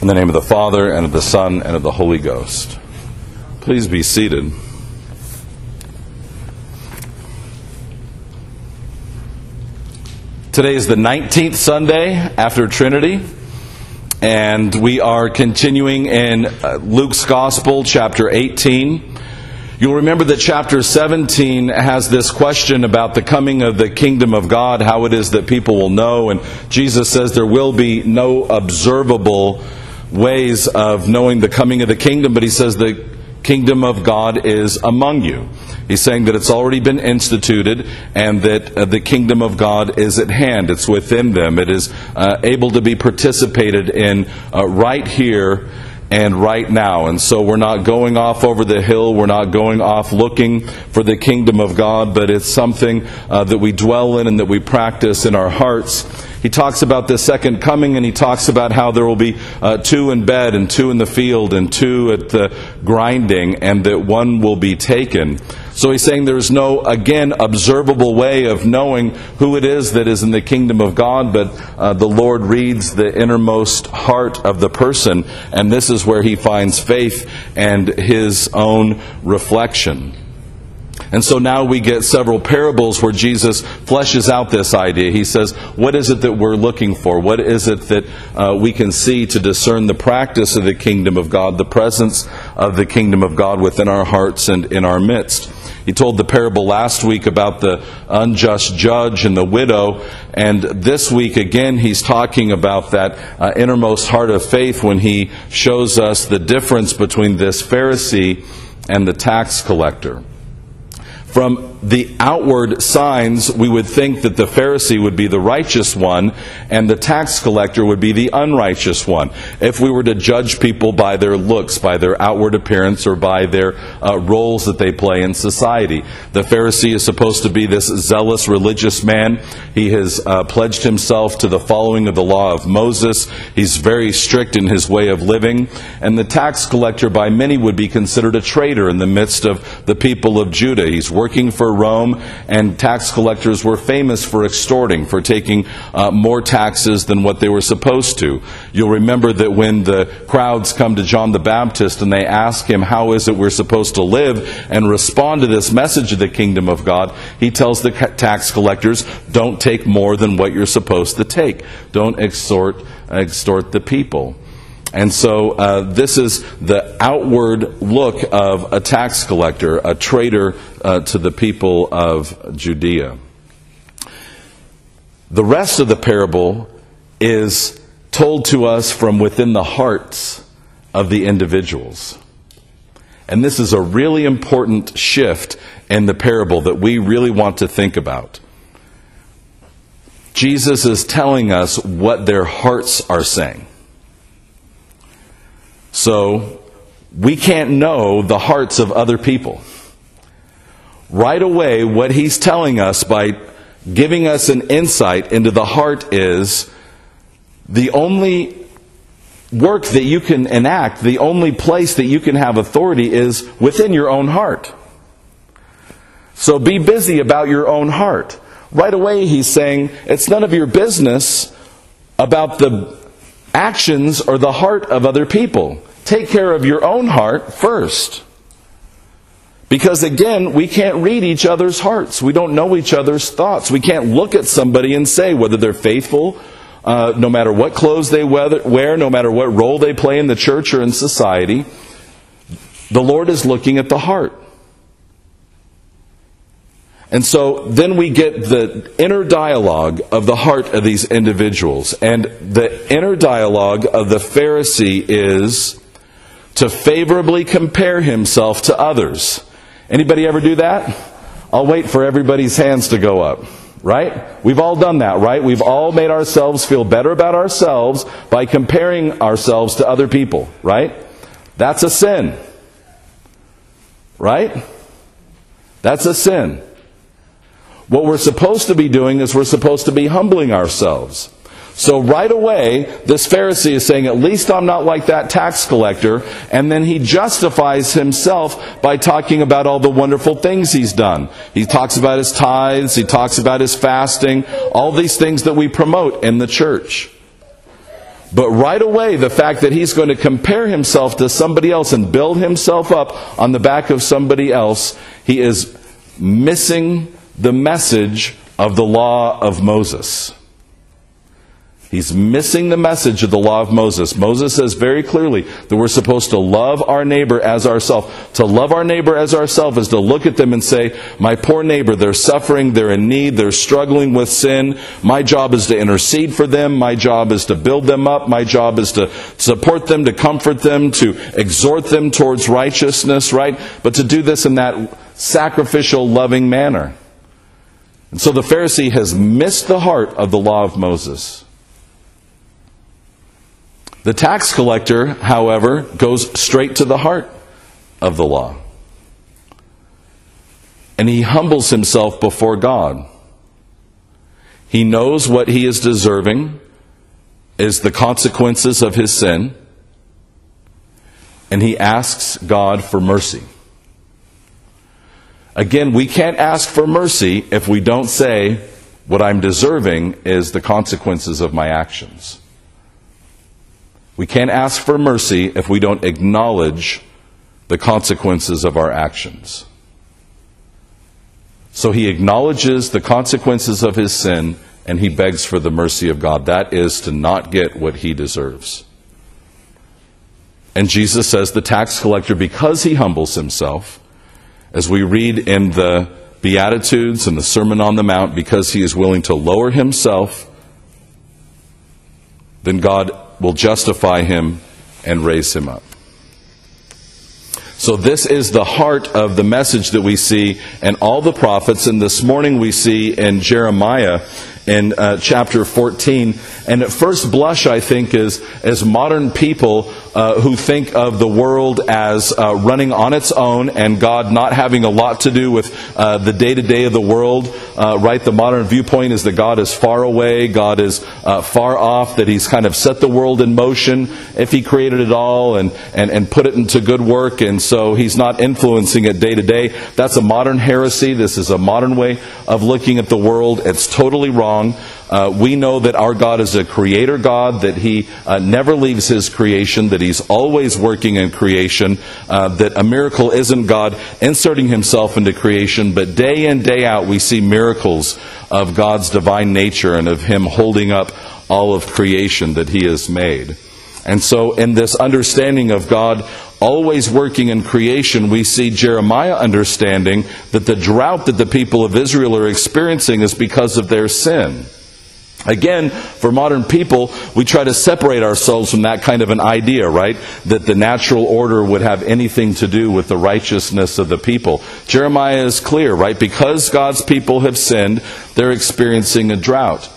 In the name of the Father, and of the Son, and of the Holy Ghost. Please be seated. Today is the 19th Sunday after Trinity, and we are continuing in uh, Luke's Gospel, chapter 18. You'll remember that chapter 17 has this question about the coming of the kingdom of God, how it is that people will know, and Jesus says there will be no observable ways of knowing the coming of the kingdom, but he says the kingdom of God is among you. He's saying that it's already been instituted and that uh, the kingdom of God is at hand. It's within them. It is uh, able to be participated in uh, right here and right now. And so we're not going off over the hill. We're not going off looking for the kingdom of God, but it's something uh, that we dwell in and that we practice in our hearts. He talks about the second coming and he talks about how there will be uh, two in bed and two in the field and two at the grinding and that one will be taken. So he's saying there's no, again, observable way of knowing who it is that is in the kingdom of God, but uh, the Lord reads the innermost heart of the person, and this is where he finds faith and his own reflection. And so now we get several parables where Jesus fleshes out this idea. He says, What is it that we're looking for? What is it that uh, we can see to discern the practice of the kingdom of God, the presence of the kingdom of God within our hearts and in our midst? He told the parable last week about the unjust judge and the widow, and this week again he's talking about that uh, innermost heart of faith when he shows us the difference between this Pharisee and the tax collector. From the outward signs, we would think that the Pharisee would be the righteous one and the tax collector would be the unrighteous one. If we were to judge people by their looks, by their outward appearance, or by their uh, roles that they play in society, the Pharisee is supposed to be this zealous religious man. He has uh, pledged himself to the following of the law of Moses. He's very strict in his way of living. And the tax collector, by many, would be considered a traitor in the midst of the people of Judah. He's working for Rome, and tax collectors were famous for extorting, for taking uh, more taxes than what they were supposed to. You'll remember that when the crowds come to John the Baptist and they ask him, How is it we're supposed to live? and respond to this message of the kingdom of God, he tells the tax collectors, Don't take more than what you're supposed to take. Don't extort, extort the people. And so uh, this is the outward look of a tax collector, a traitor uh, to the people of Judea. The rest of the parable is told to us from within the hearts of the individuals. And this is a really important shift in the parable that we really want to think about. Jesus is telling us what their hearts are saying. So we can't know the hearts of other people. Right away, what he's telling us by giving us an insight into the heart is the only work that you can enact, the only place that you can have authority is within your own heart. So be busy about your own heart. Right away, he's saying it's none of your business about the actions or the heart of other people. Take care of your own heart first. Because again, we can't read each other's hearts. We don't know each other's thoughts. We can't look at somebody and say whether they're faithful, uh, no matter what clothes they wear, no matter what role they play in the church or in society. The Lord is looking at the heart. And so then we get the inner dialogue of the heart of these individuals. And the inner dialogue of the Pharisee is to favorably compare himself to others. Anybody ever do that? I'll wait for everybody's hands to go up. Right? We've all done that, right? We've all made ourselves feel better about ourselves by comparing ourselves to other people, right? That's a sin. Right? That's a sin. What we're supposed to be doing is we're supposed to be humbling ourselves. So right away, this Pharisee is saying, at least I'm not like that tax collector. And then he justifies himself by talking about all the wonderful things he's done. He talks about his tithes, he talks about his fasting, all these things that we promote in the church. But right away, the fact that he's going to compare himself to somebody else and build himself up on the back of somebody else, he is missing the message of the law of Moses. He's missing the message of the law of Moses. Moses says very clearly that we're supposed to love our neighbor as ourselves. To love our neighbor as ourselves is to look at them and say, My poor neighbor, they're suffering, they're in need, they're struggling with sin. My job is to intercede for them. My job is to build them up. My job is to support them, to comfort them, to exhort them towards righteousness, right? But to do this in that sacrificial, loving manner. And so the Pharisee has missed the heart of the law of Moses. The tax collector, however, goes straight to the heart of the law. And he humbles himself before God. He knows what he is deserving is the consequences of his sin, and he asks God for mercy. Again, we can't ask for mercy if we don't say, What I'm deserving is the consequences of my actions. We can't ask for mercy if we don't acknowledge the consequences of our actions. So he acknowledges the consequences of his sin and he begs for the mercy of God. That is to not get what he deserves. And Jesus says the tax collector, because he humbles himself, as we read in the Beatitudes and the Sermon on the Mount, because he is willing to lower himself, then God will justify him and raise him up. So, this is the heart of the message that we see in all the prophets. And this morning we see in Jeremiah in uh, chapter 14. And at first blush, I think, is as modern people uh, who think of the world as uh, running on its own and God not having a lot to do with uh, the day to day of the world, uh, right? The modern viewpoint is that God is far away, God is uh, far off, that He's kind of set the world in motion if He created it all and, and, and put it into good work, and so He's not influencing it day to day. That's a modern heresy. This is a modern way of looking at the world. It's totally wrong. Uh, we know that our God is a creator God, that He uh, never leaves His creation, that He's always working in creation, uh, that a miracle isn't God inserting Himself into creation, but day in, day out, we see miracles of God's divine nature and of Him holding up all of creation that He has made. And so, in this understanding of God always working in creation, we see Jeremiah understanding that the drought that the people of Israel are experiencing is because of their sin. Again, for modern people, we try to separate ourselves from that kind of an idea, right? That the natural order would have anything to do with the righteousness of the people. Jeremiah is clear, right? Because God's people have sinned, they're experiencing a drought.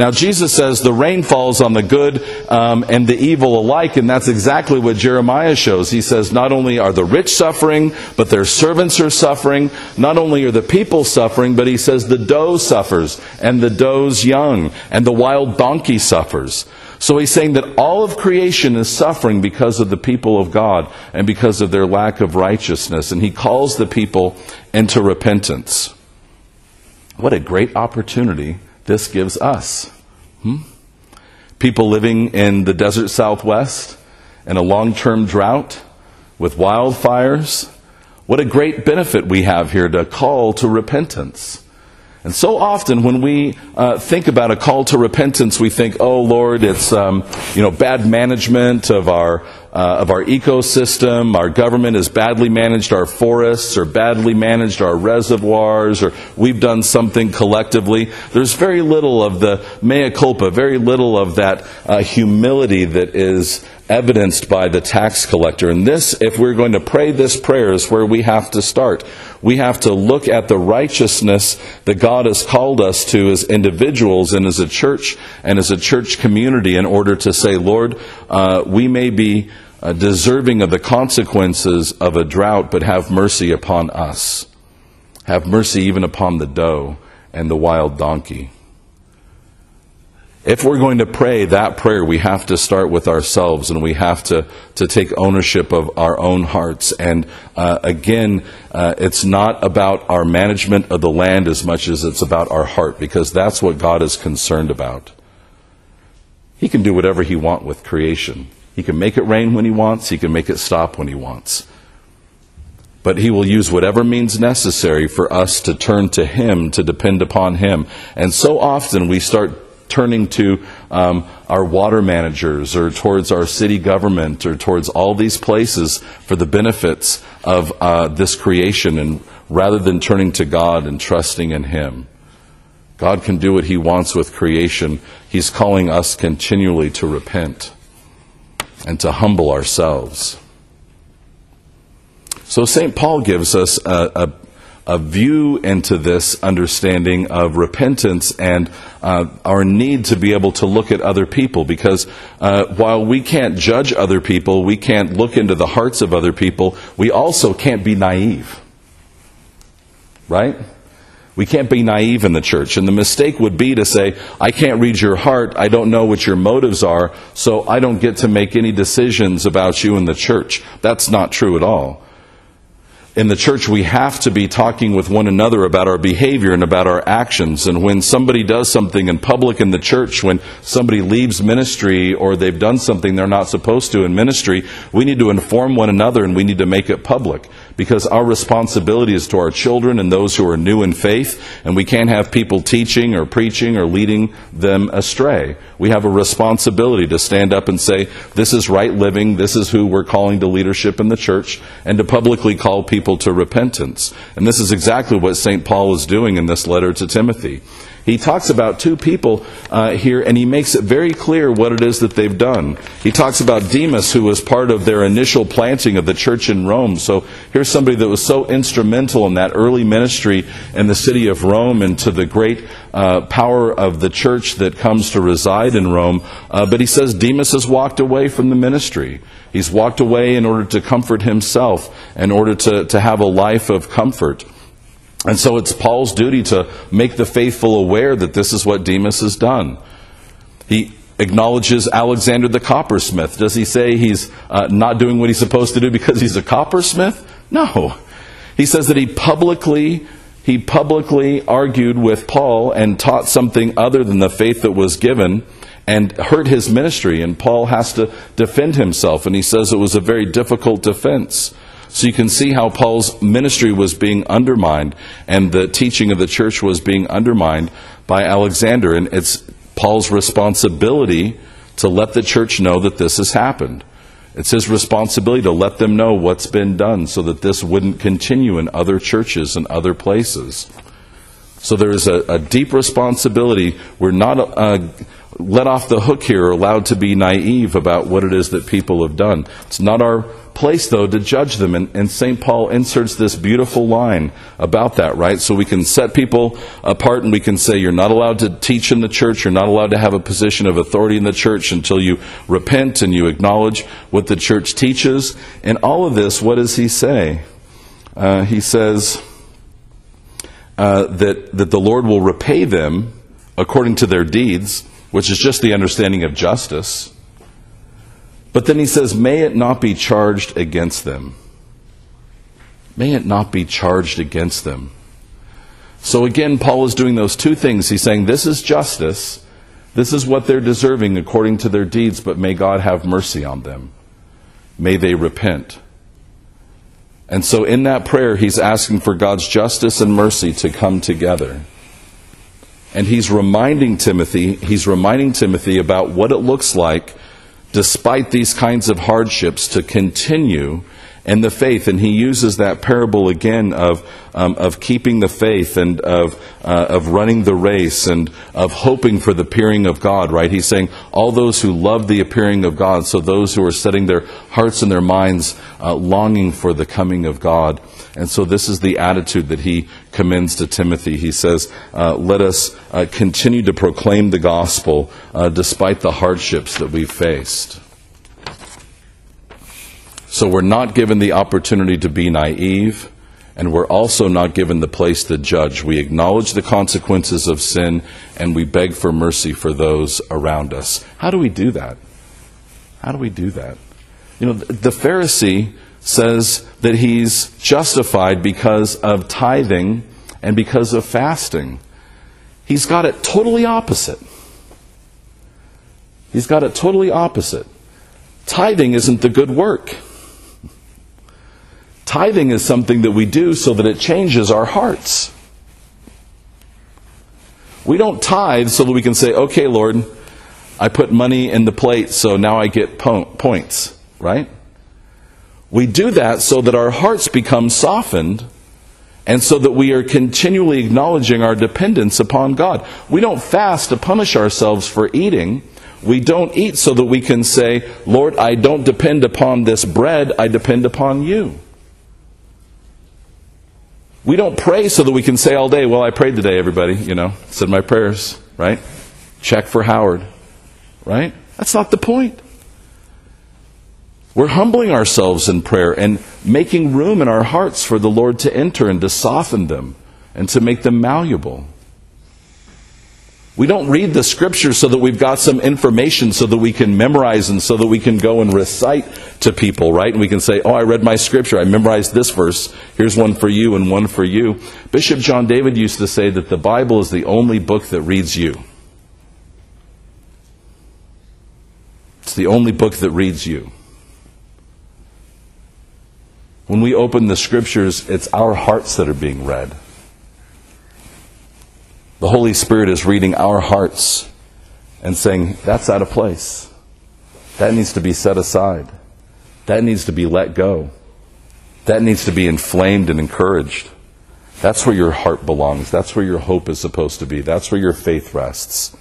Now, Jesus says the rain falls on the good um, and the evil alike, and that's exactly what Jeremiah shows. He says not only are the rich suffering, but their servants are suffering. Not only are the people suffering, but he says the doe suffers, and the doe's young, and the wild donkey suffers. So he's saying that all of creation is suffering because of the people of God and because of their lack of righteousness, and he calls the people into repentance. What a great opportunity this gives us. Hmm? People living in the desert southwest in a long term drought with wildfires. What a great benefit we have here to call to repentance. And so often when we uh, think about a call to repentance, we think, oh Lord, it's um, you know bad management of our uh, of our ecosystem. Our government has badly managed our forests, or badly managed our reservoirs, or we've done something collectively. There's very little of the mea culpa, very little of that uh, humility that is evidenced by the tax collector. And this, if we're going to pray this prayer, is where we have to start. We have to look at the righteousness that God has called us to as individuals and as a church and as a church community in order to say, Lord, uh, we may be uh, deserving of the consequences of a drought, but have mercy upon us. Have mercy even upon the doe and the wild donkey. If we're going to pray that prayer, we have to start with ourselves and we have to, to take ownership of our own hearts. And uh, again, uh, it's not about our management of the land as much as it's about our heart, because that's what God is concerned about. He can do whatever he wants with creation. He can make it rain when he wants, he can make it stop when he wants. But he will use whatever means necessary for us to turn to him, to depend upon him. And so often we start turning to um, our water managers or towards our city government or towards all these places for the benefits of uh, this creation, and rather than turning to God and trusting in Him. God can do what He wants with creation. He's calling us continually to repent and to humble ourselves. So, St. Paul gives us a, a, a, view into this understanding of repentance and uh, our need to be able to look at other people. Because uh, while we can't judge other people, we can't look into the hearts of other people, we also can't be naive. Right? We can't be naive in the church. And the mistake would be to say, I can't read your heart, I don't know what your motives are, so I don't get to make any decisions about you in the church. That's not true at all in the church, we have to be talking with one another about our behavior and about our actions. And when somebody does something in public in the church, when somebody leaves ministry or they've done something they're not supposed to in ministry, we need to inform one another and we need to make it public because our responsibility is to our children and those who are new in faith, and we can't have people teaching or preaching or leading them astray. We have a responsibility to stand up and say, this is right living, this is who we're calling to leadership in the church, and to publicly call people to repentance. And this is exactly what St. Paul is doing in this letter to Timothy he talks about two people uh, here, and he makes it very clear what it is that they've done. He talks about Demas, who was part of their initial planting of the church in Rome. So here's somebody that was so instrumental in that early ministry in the city of Rome and to the great uh, power of the church that comes to reside in Rome. Uh, but he says Demas has walked away from the ministry. He's walked away in order to comfort himself, in order to, to have a life of comfort. And so it's Paul's duty to make the faithful aware that this is what Demas has done. He acknowledges Alexander the coppersmith. Does he say he's uh, not doing what he's supposed to do because he's a coppersmith? No. He says that he publicly he publicly argued with Paul and taught something other than the faith that was given and hurt his ministry and Paul has to defend himself and he says it was a very difficult defense. So you can see how Paul's ministry was being undermined and the teaching of the church was being undermined by Alexander. And it's Paul's responsibility to let the church know that this has happened. It's his responsibility to let them know what's been done so that this wouldn't continue in other churches and other places. So there is a, a deep responsibility. We're not uh, let off the hook here or allowed to be naive about what it is that people have done. It's not our place, though, to judge them. And, and St. Paul inserts this beautiful line about that, right? So we can set people apart and we can say, you're not allowed to teach in the church, you're not allowed to have a position of authority in the church until you repent and you acknowledge what the church teaches. And all of this, what does he say? Uh, he says uh, that, that the Lord will repay them according to their deeds, which is just the understanding of justice. But then he says, May it not be charged against them. May it not be charged against them. So again, Paul is doing those two things. He's saying, This is justice. This is what they're deserving according to their deeds, but may God have mercy on them. May they repent. And so in that prayer, he's asking for God's justice and mercy to come together. And he's reminding Timothy, he's reminding Timothy about what it looks like despite these kinds of hardships, to continue in the faith. And he uses that parable again of, um, of keeping the faith and of, uh, of running the race and of hoping for the appearing of God, right? He's saying, all those who love the appearing of God, so those who are setting their hearts and their minds uh, longing for the coming of God. And so this is the attitude that he commends to Timothy. He says, uh, let us uh, continue to proclaim the gospel uh, despite the hardships that we've faced. So we're not given the opportunity to be naive, and we're also not given the place to judge. We acknowledge the consequences of sin, and we beg for mercy for those around us. How do we do that? How do we do that? You know, the Pharisee says that he's justified because of tithing and because of fasting. He's got it totally opposite. He's got it totally opposite. Tithing isn't the good work. Tithing is something that we do so that it changes our hearts. We don't tithe so that we can say, okay, Lord, I put money in the plate, so now I get po- points, right? We do that so that our hearts become softened and so that we are continually acknowledging our dependence upon God. We don't fast to punish ourselves for eating. We don't eat so that we can say, Lord, I don't depend upon this bread, I depend upon you. We don't pray so that we can say all day, well, I prayed today, everybody, you know, said my prayers, right? Check for Howard, right? That's not the point. We're humbling ourselves in prayer and making room in our hearts for the Lord to enter and to soften them and to make them malleable. We don't read the scriptures so that we've got some information so that we can memorize and so that we can go and recite to people, right? And we can say, Oh, I read my scripture. I memorized this verse. Here's one for you and one for you. Bishop John David used to say that the Bible is the only book that reads you. It's the only book that reads you. When we open the scriptures, it's our hearts that are being read. The Holy Spirit is reading our hearts and saying, that's out of place. That needs to be set aside. That needs to be let go. That needs to be inflamed and encouraged. That's where your heart belongs. That's where your hope is supposed to be. That's where your faith rests.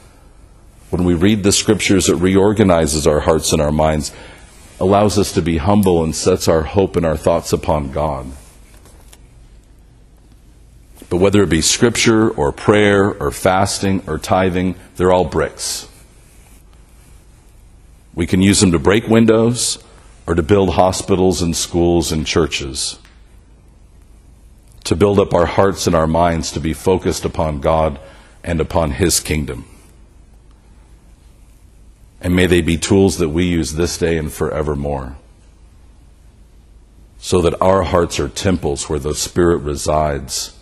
When we read the scriptures, it reorganizes our hearts and our minds allows us to be humble and sets our hope and our thoughts upon God. But whether it be scripture or prayer or fasting or tithing, they're all bricks. We can use them to break windows or to build hospitals and schools and churches. To build up our hearts and our minds to be focused upon God and upon His kingdom. And may they be tools that we use this day and forevermore. So that our hearts are temples where the Spirit resides,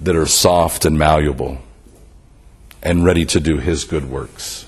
that are soft and malleable and ready to do His good works.